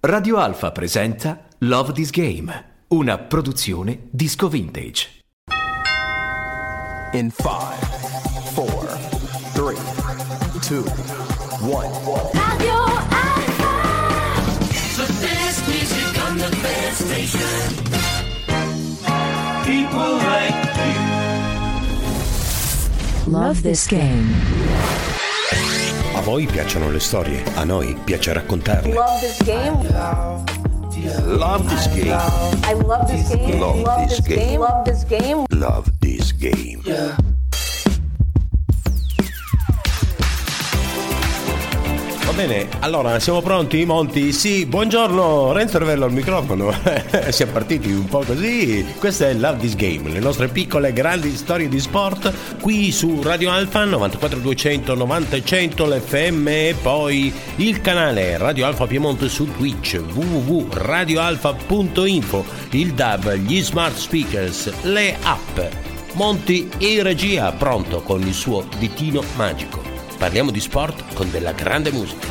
Radio Alfa presenta Love This Game, una produzione disco vintage. In 5, 4, 3, 2, 1. Radio Alfa. The best music on the best station. People like Love this game. A voi piacciono le storie, a noi piace raccontarle. Love this game. Love this game. I love this game. Love this game. Love this game. Love this game. Va bene, allora siamo pronti, Monti? Sì, buongiorno, Renzo Revello al microfono. siamo partiti un po' così. Questo è Love This Game, le nostre piccole grandi storie di sport qui su Radio Alfa 94200 90 100 l'FM e poi il canale Radio Alfa Piemonte su Twitch www.radioalfa.info, il DAB, gli smart speakers, le app. Monti in regia, pronto con il suo ditino magico. Parliamo di sport con della grande musica.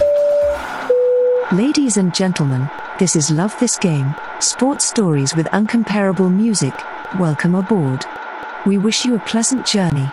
Ladies and gentlemen, this is Love This Game, sports stories with uncomparable music. Welcome aboard. We wish you a pleasant journey.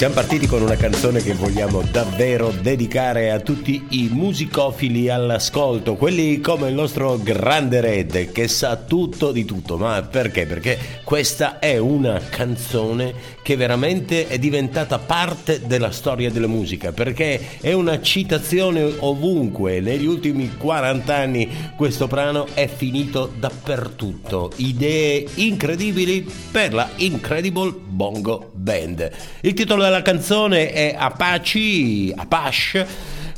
Siamo partiti con una canzone che vogliamo davvero dedicare a tutti i musicofili all'ascolto, quelli come il nostro grande Red che sa tutto di tutto. Ma perché? Perché questa è una canzone che veramente è diventata parte della storia della musica, perché è una citazione ovunque. Negli ultimi 40 anni questo brano è finito dappertutto. Idee incredibili per la Incredible Bongo Band. Il titolo della canzone è Apache, Apache,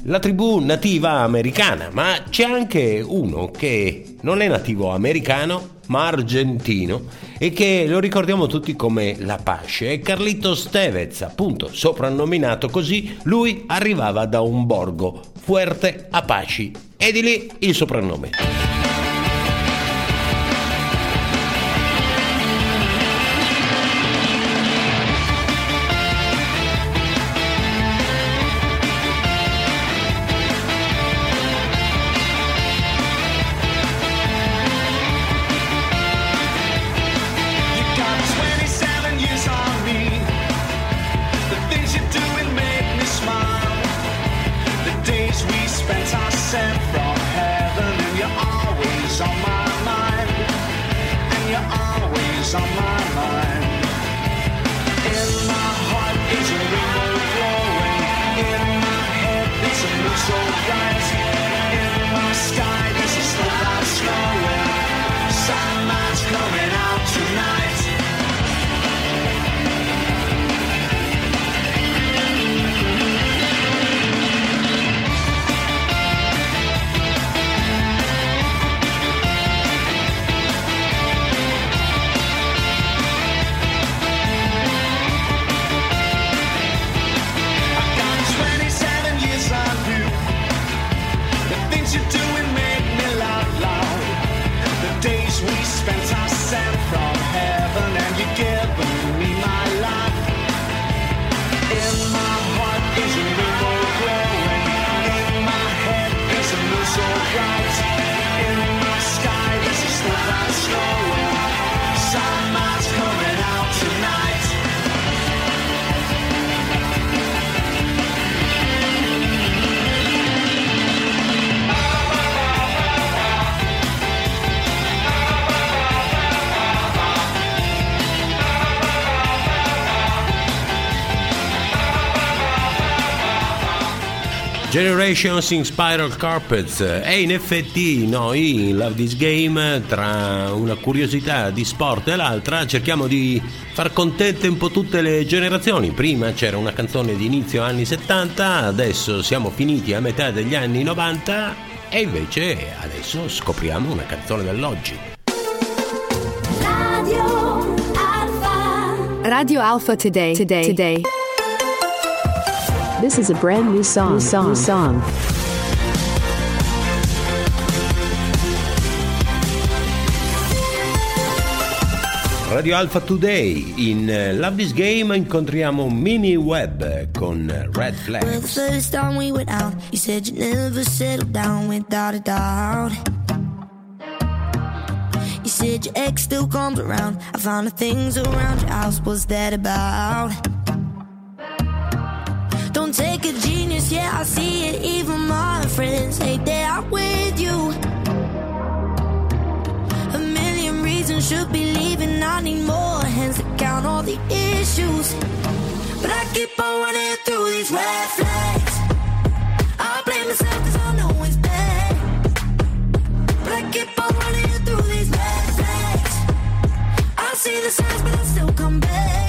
la tribù nativa americana, ma c'è anche uno che non è nativo americano, ma argentino e che lo ricordiamo tutti come l'Apache. È Carlitos Tevez, appunto, soprannominato così, lui arrivava da un borgo, Fuerte Apache, e di lì il soprannome. on my mind. In my heart is a rainbow. In my head it's a flying. Generations in Spiral Carpets e in effetti noi in Love This Game tra una curiosità di sport e l'altra cerchiamo di far contente un po' tutte le generazioni prima c'era una canzone di inizio anni 70 adesso siamo finiti a metà degli anni 90 e invece adesso scopriamo una canzone dell'oggi Radio Alpha. Radio Alpha today. Today. Today. This is a brand new song. New song. New song. Radio Alpha Today in eh, Love This Game incontriamo Mini Web con Red Well, the first time we went out, you said you never settled down without a doubt. You said your ex still comes around. I found the things around your house. What's that about? Take a genius, yeah, I see it. Even my friends hate that I'm with you. A million reasons should be leaving. I need more hands to count all the issues. But I keep on running through these red flags. I blame myself cause I know it's bad. But I keep on running through these red flags. I see the signs, but I still come back.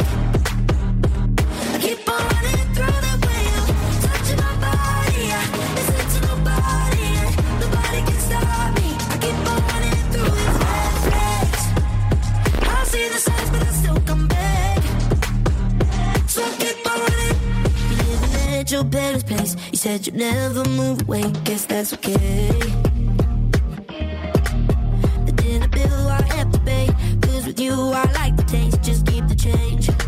Your parents' place. You said you'd never move away. Guess that's okay. The dinner bill I have to pay. Cause with you I like the taste. Just keep the change.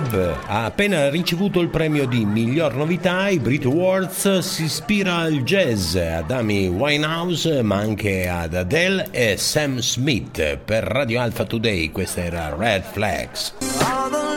Web ha appena ricevuto il premio di miglior novità ai Brit Awards, si ispira al jazz, ad Amy Winehouse, ma anche ad Adele e Sam Smith. Per Radio Alpha Today questa era Red Flags.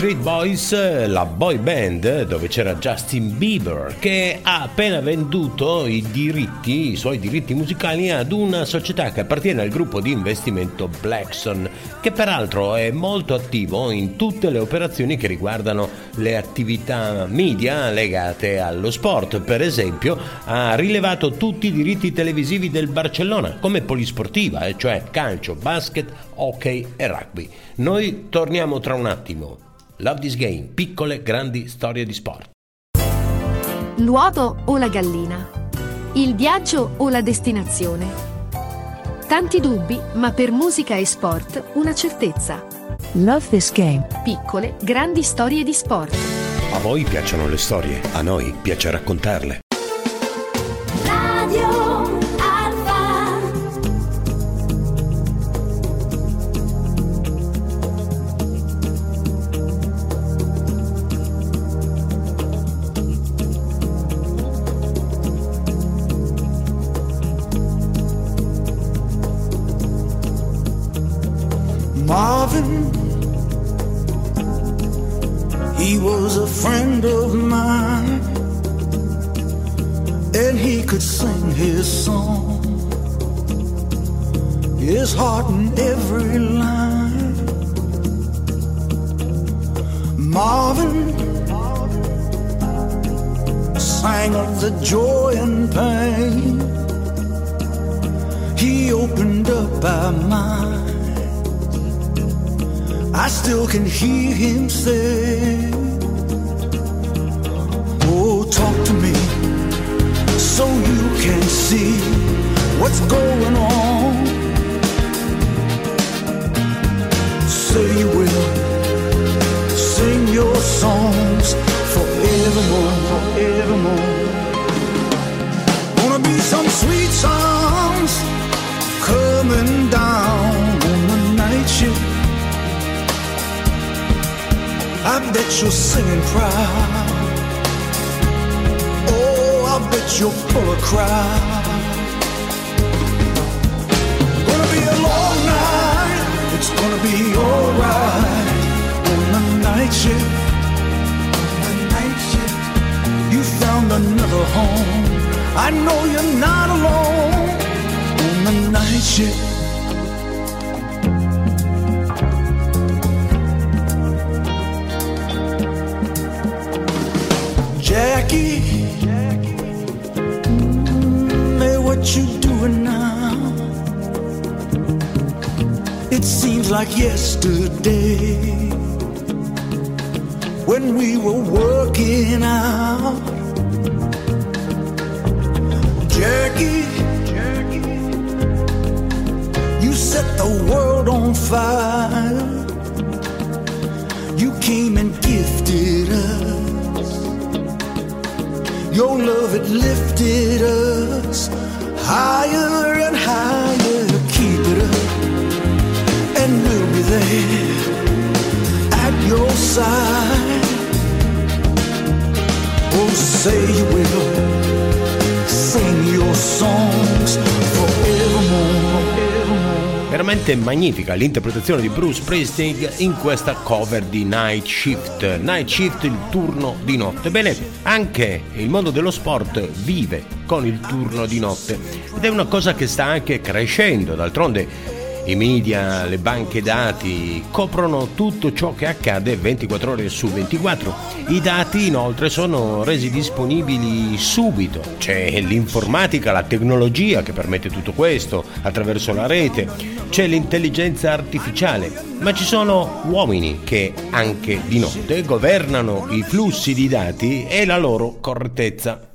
Backstreet Boys, la boy band dove c'era Justin Bieber che ha appena venduto i diritti, i suoi diritti musicali ad una società che appartiene al gruppo di investimento Blackson, che peraltro è molto attivo in tutte le operazioni che riguardano le attività media legate allo sport. Per esempio, ha rilevato tutti i diritti televisivi del Barcellona come polisportiva, cioè calcio, basket, hockey e rugby. Noi torniamo tra un attimo. Love this game, piccole grandi storie di sport. L'uovo o la gallina? Il viaggio o la destinazione? Tanti dubbi, ma per musica e sport una certezza. Love this game. Piccole, grandi storie di sport. A voi piacciono le storie, a noi piace raccontarle. Our mind. I still can hear him say, Oh, talk to me so you can see what's going on. Say you will sing your songs forevermore. Coming down on the night shift. I bet you're singing proud. Oh, I bet you're full of crowd. Gonna be a long night. It's gonna be alright on the night shift. The night shift. You found another home. I know you're not alone on night. Jackie, mm, hey, what you doing now? It seems like yesterday when we were working out. Jackie, world on fire. You came and gifted us. Your love, had lifted us higher and higher. Keep it up, and we'll be there at your side. Oh, say you will sing your songs forevermore. Veramente magnifica l'interpretazione di Bruce Springsteen in questa cover di Night Shift. Night Shift, il turno di notte. Bene, anche il mondo dello sport vive con il turno di notte ed è una cosa che sta anche crescendo. D'altronde i media, le banche dati coprono tutto ciò che accade 24 ore su 24. I dati inoltre sono resi disponibili subito. C'è l'informatica, la tecnologia che permette tutto questo attraverso la rete. C'è l'intelligenza artificiale, ma ci sono uomini che anche di notte governano i flussi di dati e la loro correttezza.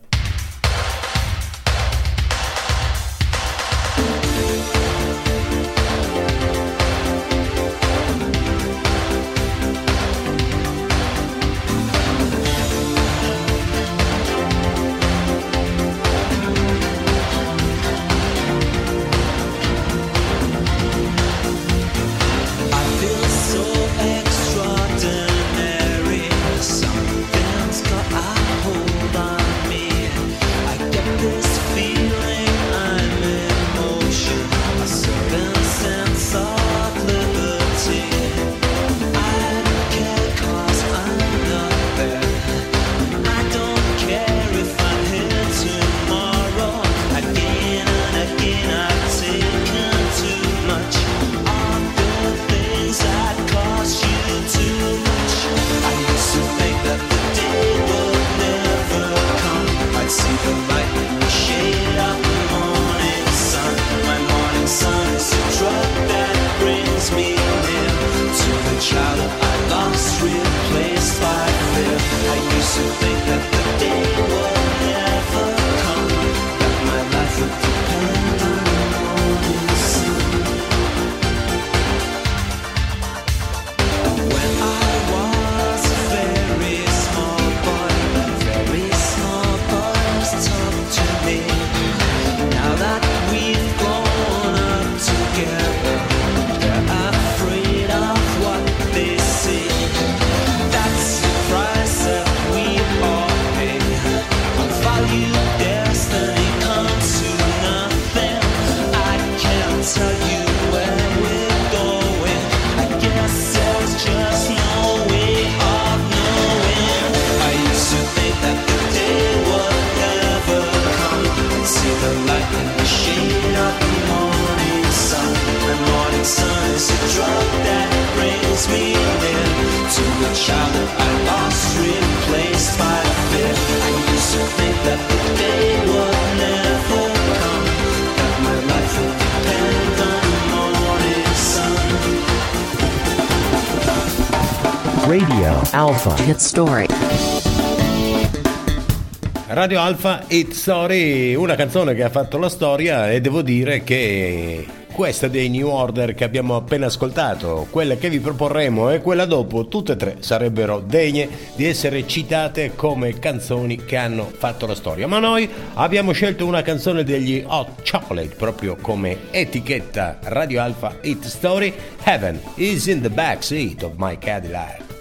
Story. Radio Alfa Hit Story, una canzone che ha fatto la storia e devo dire che questa dei New Order che abbiamo appena ascoltato, quella che vi proporremo e quella dopo, tutte e tre sarebbero degne di essere citate come canzoni che hanno fatto la storia. Ma noi abbiamo scelto una canzone degli Hot Chocolate proprio come etichetta Radio Alfa Hit Story, Heaven is in the backseat of my Cadillac.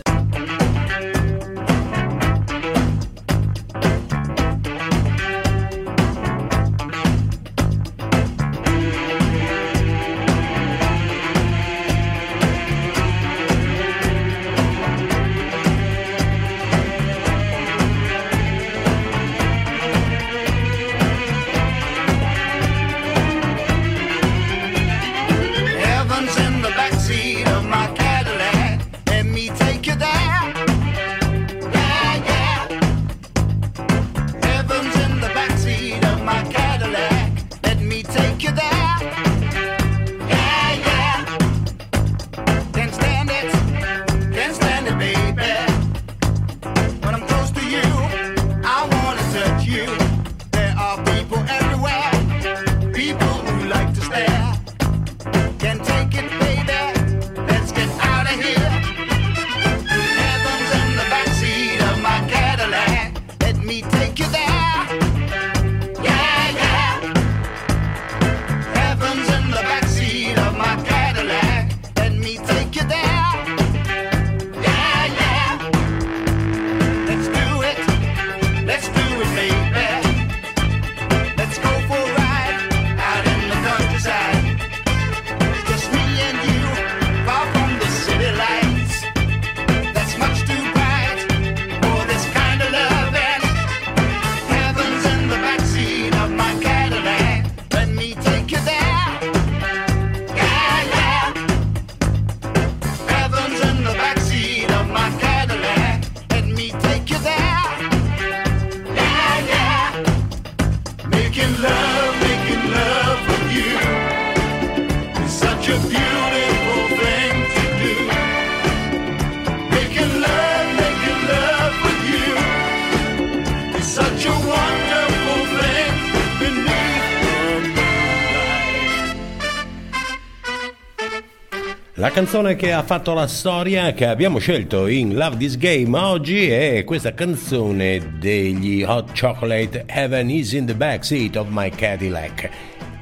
Canzone che ha fatto la storia che abbiamo scelto in Love This Game oggi è questa canzone degli Hot Chocolate Heaven is in the backseat of my Cadillac.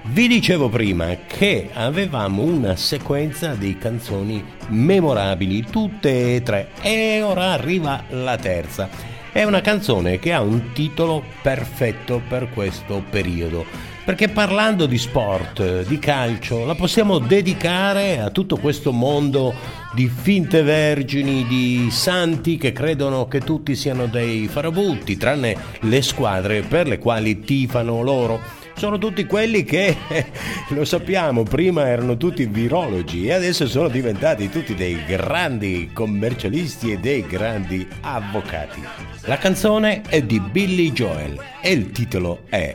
Vi dicevo prima che avevamo una sequenza di canzoni memorabili, tutte e tre, e ora arriva la terza. È una canzone che ha un titolo perfetto per questo periodo, perché parlando di sport, di calcio, la possiamo dedicare a tutto questo mondo di finte vergini, di santi che credono che tutti siano dei farabutti, tranne le squadre per le quali tifano loro sono tutti quelli che, lo sappiamo, prima erano tutti virologi e adesso sono diventati tutti dei grandi commercialisti e dei grandi avvocati. La canzone è di Billy Joel e il titolo è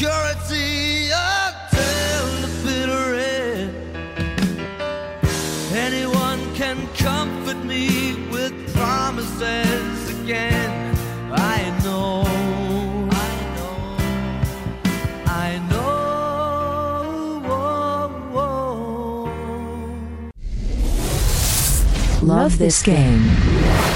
security the bitter end. Anyone can comfort me with promises again. I know, I know, I know. Love this game.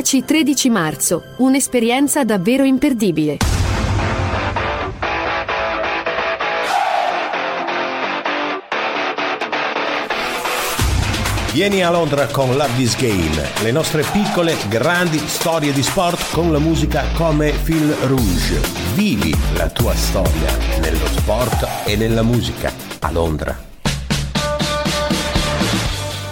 10-13 marzo, un'esperienza davvero imperdibile. Vieni a Londra con Love This Game, le nostre piccole, grandi storie di sport con la musica come Fil Rouge. Vivi la tua storia nello sport e nella musica a Londra.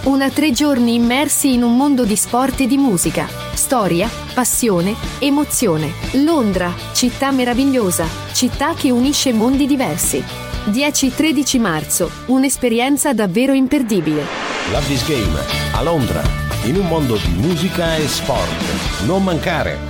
Una tre giorni immersi in un mondo di sport e di musica, storia, passione, emozione. Londra, città meravigliosa, città che unisce mondi diversi. 10-13 marzo, un'esperienza davvero imperdibile. Love This Game a Londra, in un mondo di musica e sport. Non mancare.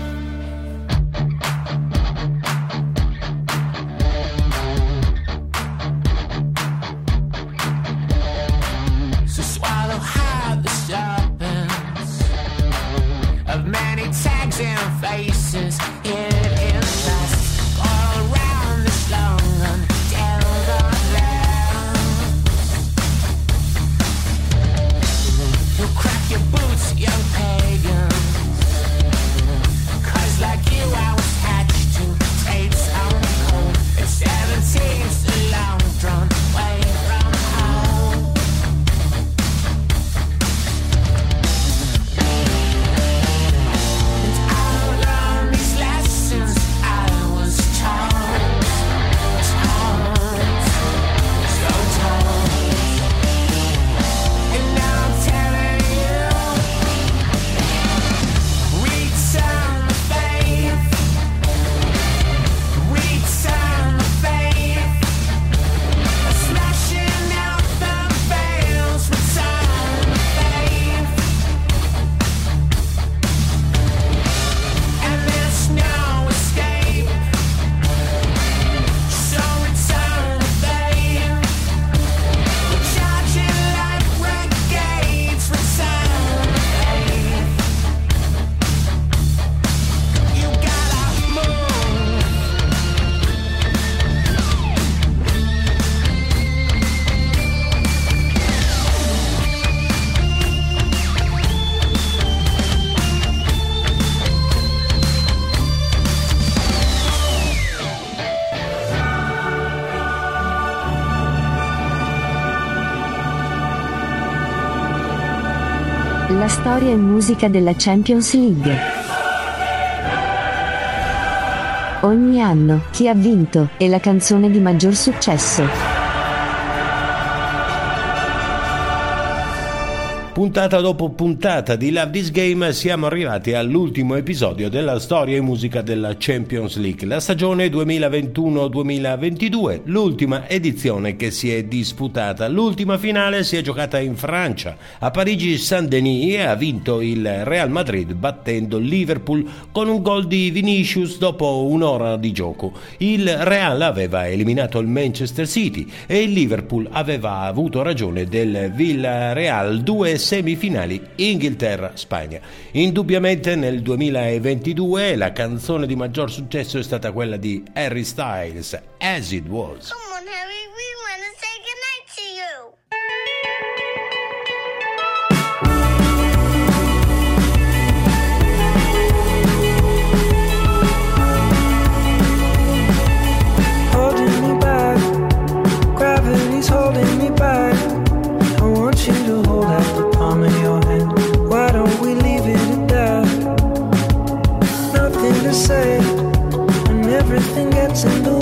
Storia e musica della Champions League. Ogni anno, chi ha vinto, e la canzone di maggior successo. Puntata dopo puntata di Love This Game siamo arrivati all'ultimo episodio della storia e musica della Champions League, la stagione 2021-2022, l'ultima edizione che si è disputata. L'ultima finale si è giocata in Francia, a Parigi Saint-Denis e ha vinto il Real Madrid battendo Liverpool con un gol di Vinicius dopo un'ora di gioco. Il Real aveva eliminato il Manchester City e il Liverpool aveva avuto ragione del Villarreal 2 semifinali Inghilterra-Spagna. Indubbiamente nel 2022 la canzone di maggior successo è stata quella di Harry Styles, As It Was. Come on, Harry, we wanna say- everything gets in the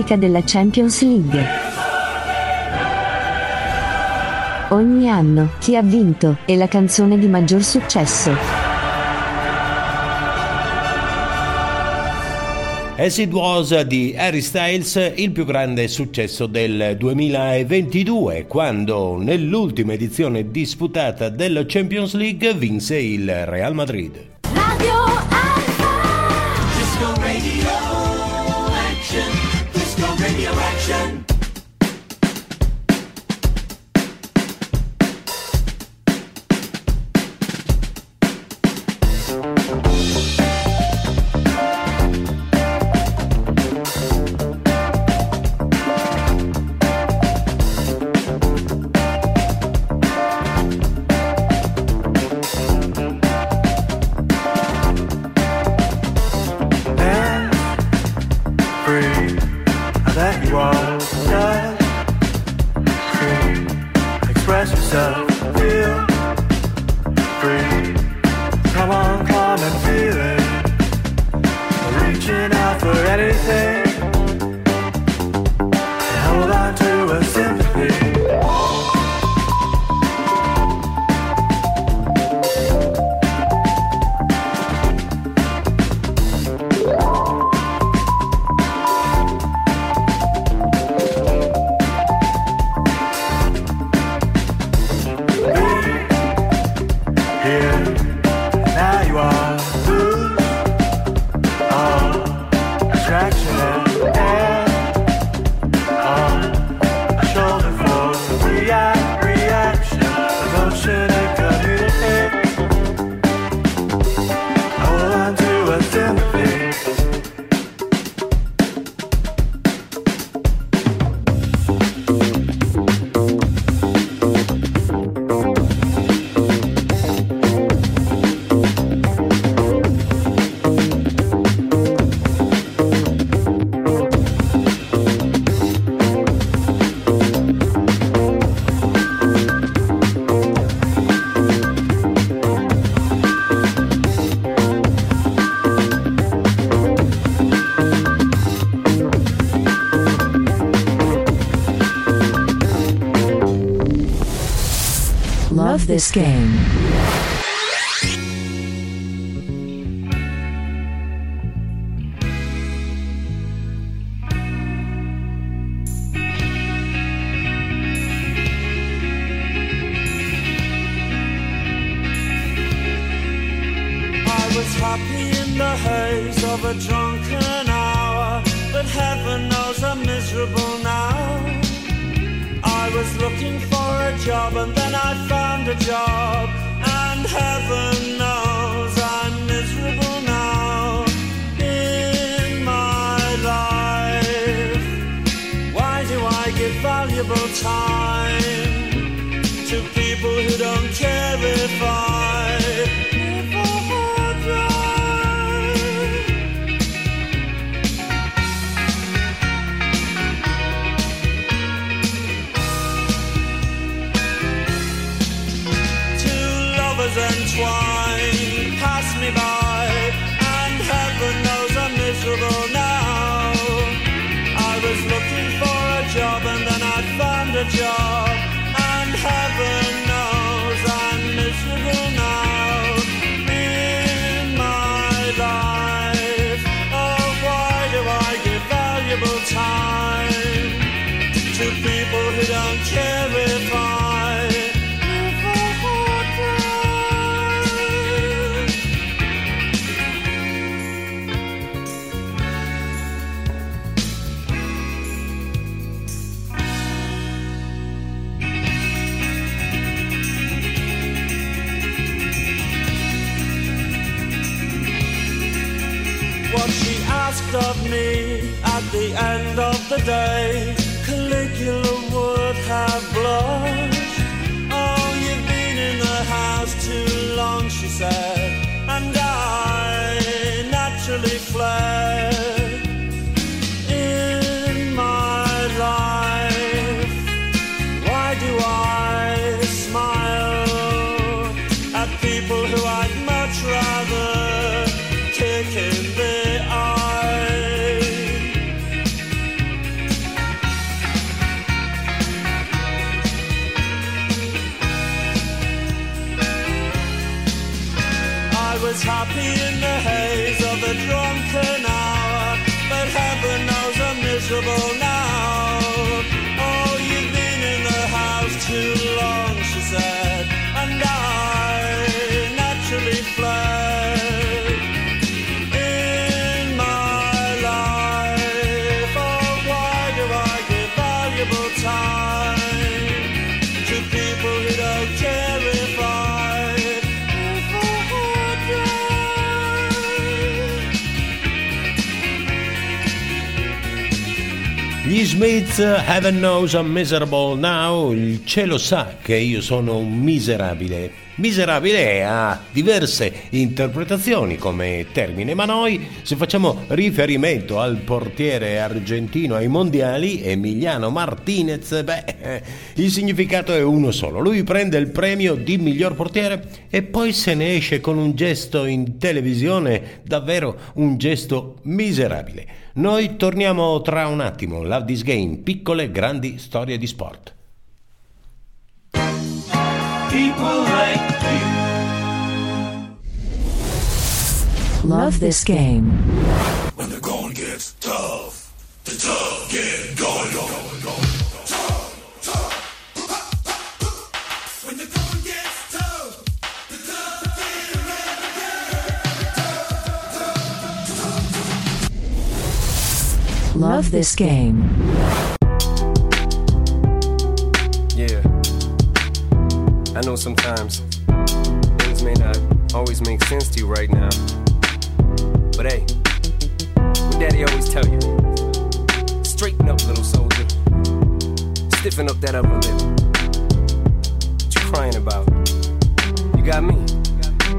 musica della Champions League. Ogni anno, chi ha vinto è la canzone di maggior successo. As It Was di Harry Styles, il più grande successo del 2022, quando nell'ultima edizione disputata della Champions League vinse il Real Madrid. Radio this day. In the haze Smith, Heaven Knows I'm Miserable Now, il cielo sa che io sono un miserabile. Miserabile ha diverse interpretazioni come termine, ma noi se facciamo riferimento al portiere argentino ai mondiali, Emiliano Martinez, beh, eh, il significato è uno solo. Lui prende il premio di miglior portiere e poi se ne esce con un gesto in televisione, davvero un gesto miserabile. Noi torniamo tra un attimo, Love This Game, piccole grandi storie di sport. People like Love this game. When the going gets tough, the tough get going, going, going. Tough, tough. When the going gets tough, the tough Love this game. Yeah. I know sometimes things may not always make sense to you right now. But hey, what daddy always tell you? Straighten up, little soldier. Stiffen up that upper lip. What you crying about? You got me.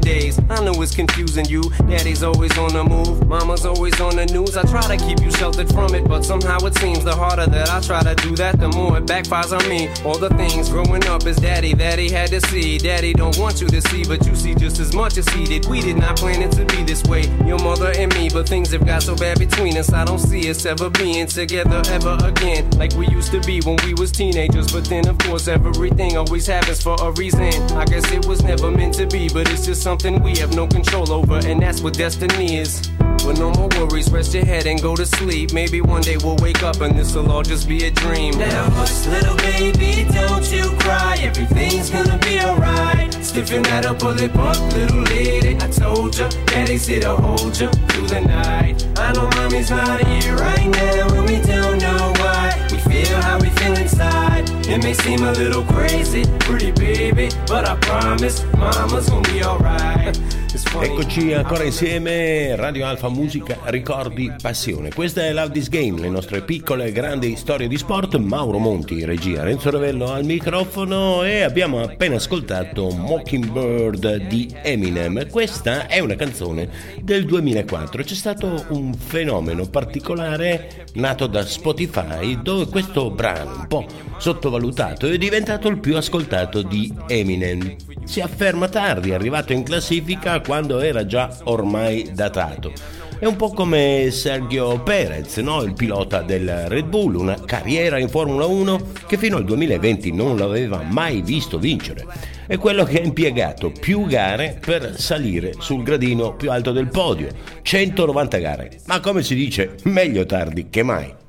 daze. I know it's confusing you. Daddy's always on the move, mama's always on the news. I try to keep you sheltered from it, but somehow it seems the harder that I try to do that, the more it backfires on me. All the things growing up is daddy that he had to see. Daddy don't want you to see, but you see just as much as he did. We did not plan it to be this way, your mother and me, but things have got so bad between us. I don't see us ever being together ever again, like we used to be when we was teenagers. But then, of course, everything always happens for a reason. I guess it was never meant to be, but it's just something we have no control over, and that's what destiny is. But no more worries, rest your head and go to sleep. Maybe one day we'll wake up and this'll all just be a dream. Now hush, little baby, don't you cry. Everything's gonna be alright. Stiffen that up, pull it up, little lady. I told ya, daddy's here to hold ya through the night. I know mommy's not here right now, and we don't know why. We feel how we feel inside. It may seem a little crazy, pretty baby, but I promise, mama's gonna be alright. Eccoci ancora insieme, Radio Alfa Musica, ricordi, passione. Questa è Love This Game, le nostre piccole e grandi storie di sport. Mauro Monti regia, Renzo Ravello al microfono e abbiamo appena ascoltato Mockingbird di Eminem. Questa è una canzone del 2004. C'è stato un fenomeno particolare nato da Spotify dove questo brano un po' sottovalutato è diventato il più ascoltato di Eminem. Si afferma tardi, arrivato in classifica quando era già ormai datato. È un po' come Sergio Perez, no? il pilota del Red Bull, una carriera in Formula 1 che fino al 2020 non l'aveva mai visto vincere. È quello che ha impiegato più gare per salire sul gradino più alto del podio, 190 gare. Ma come si dice, meglio tardi che mai.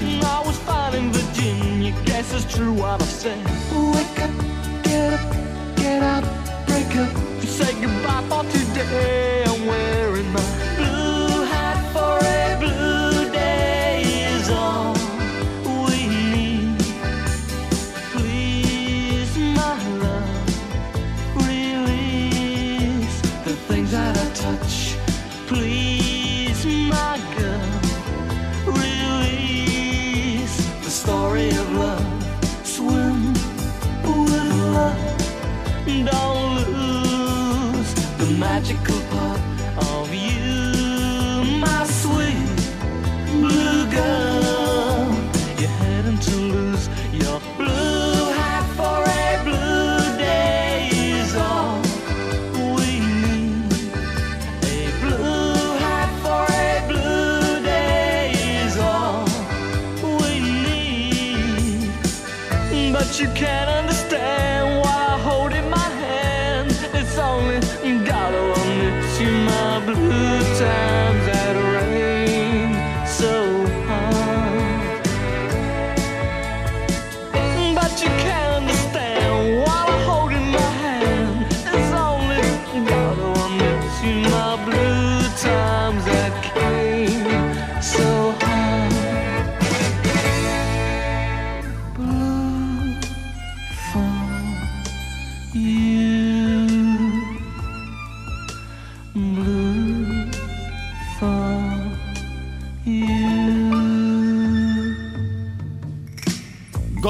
Recollection. I was fine in Virginia. Guess it's true what I've said. Wake up, get up, get out, break up. Say goodbye for today. I'm wearing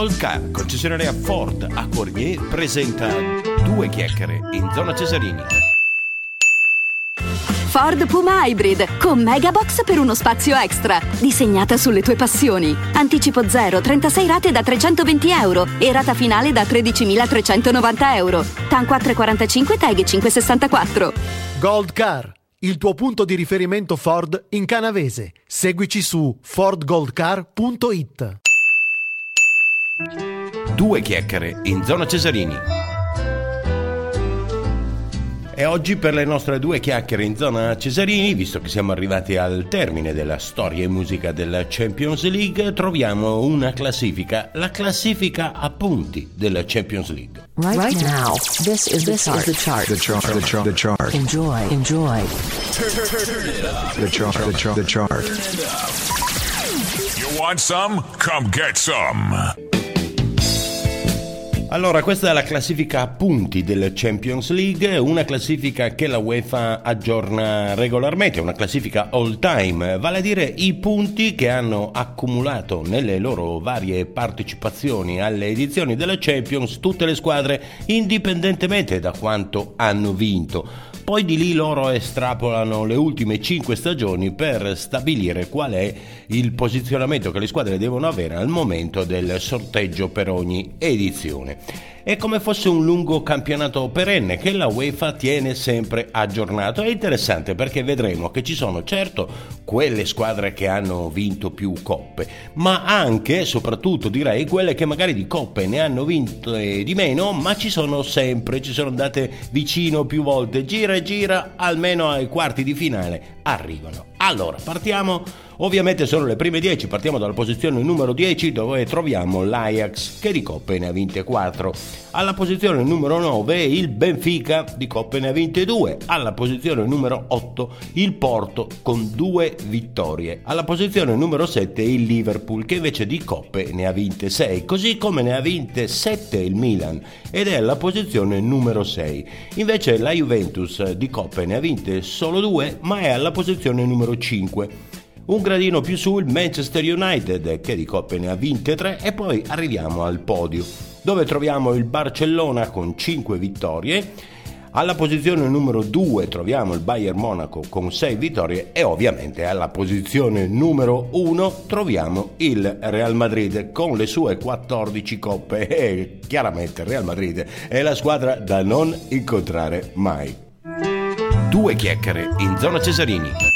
Gold Car, concessionaria Ford a Cornier, presenta due chiacchiere in zona Cesarini. Ford Puma Hybrid con Megabox per uno spazio extra. Disegnata sulle tue passioni. Anticipo 0, 36 rate da 320 euro e rata finale da 13.390 euro. TAN 445 TAG 564. Gold Car, il tuo punto di riferimento Ford in canavese. Seguici su fordgoldcar.it. Due chiacchiere in zona Cesarini. E oggi per le nostre due chiacchiere in zona Cesarini, visto che siamo arrivati al termine della storia e musica della Champions League, troviamo una classifica, la classifica a punti della Champions League. Right, right now, this is this is the chart. The chart. The chart. The chart. Enjoy, enjoy. The chart. The chart. The chart. You want some? Come get some. Allora, questa è la classifica a punti del Champions League, una classifica che la UEFA aggiorna regolarmente, una classifica all time, vale a dire i punti che hanno accumulato nelle loro varie partecipazioni alle edizioni della Champions tutte le squadre, indipendentemente da quanto hanno vinto. Poi di lì loro estrapolano le ultime 5 stagioni per stabilire qual è il posizionamento che le squadre devono avere al momento del sorteggio per ogni edizione. È come fosse un lungo campionato perenne che la UEFA tiene sempre aggiornato. È interessante perché vedremo che ci sono certo quelle squadre che hanno vinto più coppe, ma anche, soprattutto direi, quelle che magari di coppe ne hanno vinte di meno, ma ci sono sempre, ci sono andate vicino più volte, gira e gira, almeno ai quarti di finale arrivano. Allora, partiamo Ovviamente sono le prime 10, partiamo dalla posizione numero 10 dove troviamo l'Ajax che di coppe ne ha vinte 4. Alla posizione numero 9 il Benfica di coppe ne ha vinte 2. Alla posizione numero 8 il Porto con 2 vittorie. Alla posizione numero 7 il Liverpool che invece di coppe ne ha vinte 6, così come ne ha vinte 7 il Milan ed è alla posizione numero 6. Invece la Juventus di coppe ne ha vinte solo 2 ma è alla posizione numero 5. Un gradino più su il Manchester United che di coppe ne ha vinte 3 e poi arriviamo al podio dove troviamo il Barcellona con 5 vittorie. Alla posizione numero 2 troviamo il Bayern Monaco con 6 vittorie e ovviamente alla posizione numero 1 troviamo il Real Madrid con le sue 14 coppe e chiaramente il Real Madrid è la squadra da non incontrare mai. Due chiacchiere in zona Cesarini.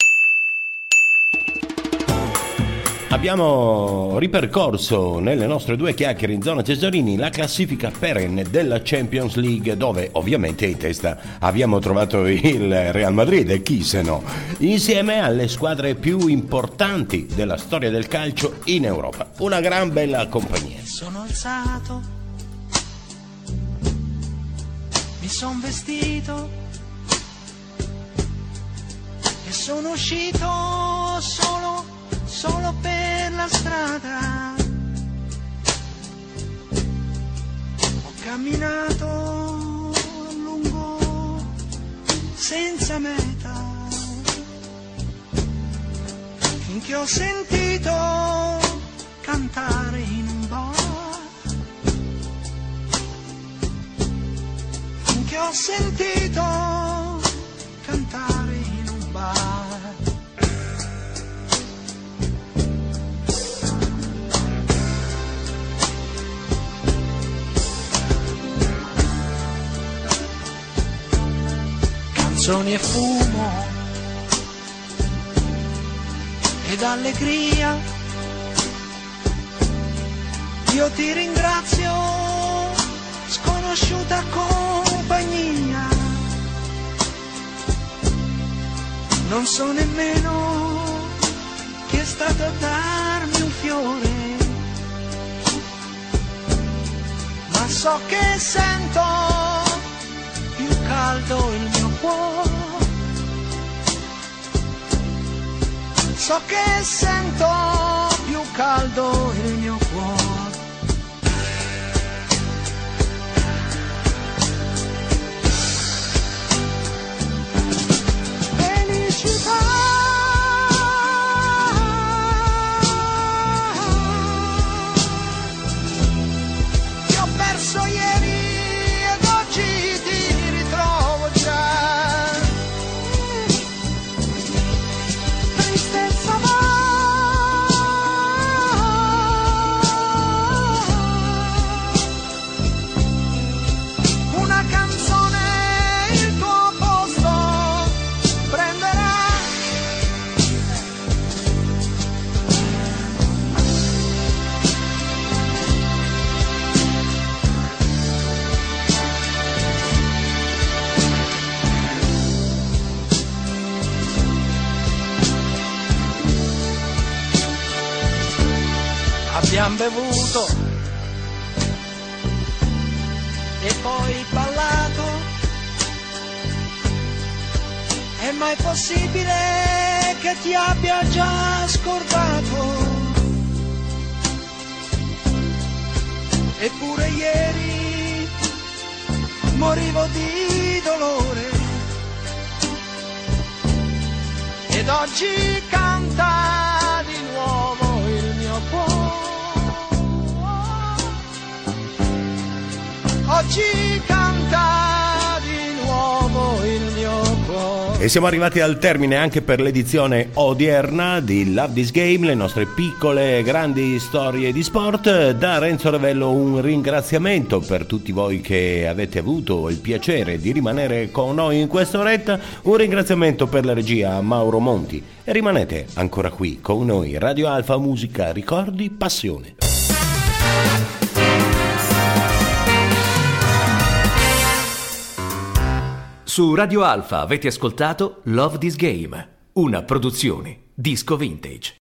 Abbiamo ripercorso nelle nostre due chiacchiere in zona Cesarini la classifica perenne della Champions League dove ovviamente in testa abbiamo trovato il Real Madrid e chi se no, insieme alle squadre più importanti della storia del calcio in Europa. Una gran bella compagnia. Sono alzato, mi son vestito e sono uscito solo, solo per la strada. Ho camminato a lungo senza meta finché ho sentito cantare in un bar. Finché ho sentito Canzoni e fumo ed allegria. Io ti ringrazio, sconosciuta compagnia. Non so nemmeno chi è stato a darmi un fiore, ma so che sento caldo il mio cuore. So che sento più caldo il mio cuore. Bevuto e poi ballato. È mai possibile che ti abbia già scordato? Eppure ieri morivo di dolore ed oggi canta Oggi canta di nuovo il mio cuore. E siamo arrivati al termine anche per l'edizione odierna di Love This Game, le nostre piccole e grandi storie di sport. Da Renzo Ravello un ringraziamento per tutti voi che avete avuto il piacere di rimanere con noi in questa oretta. Un ringraziamento per la regia Mauro Monti. E rimanete ancora qui con noi. Radio Alfa Musica, ricordi, passione. Su Radio Alfa avete ascoltato Love This Game, una produzione disco vintage.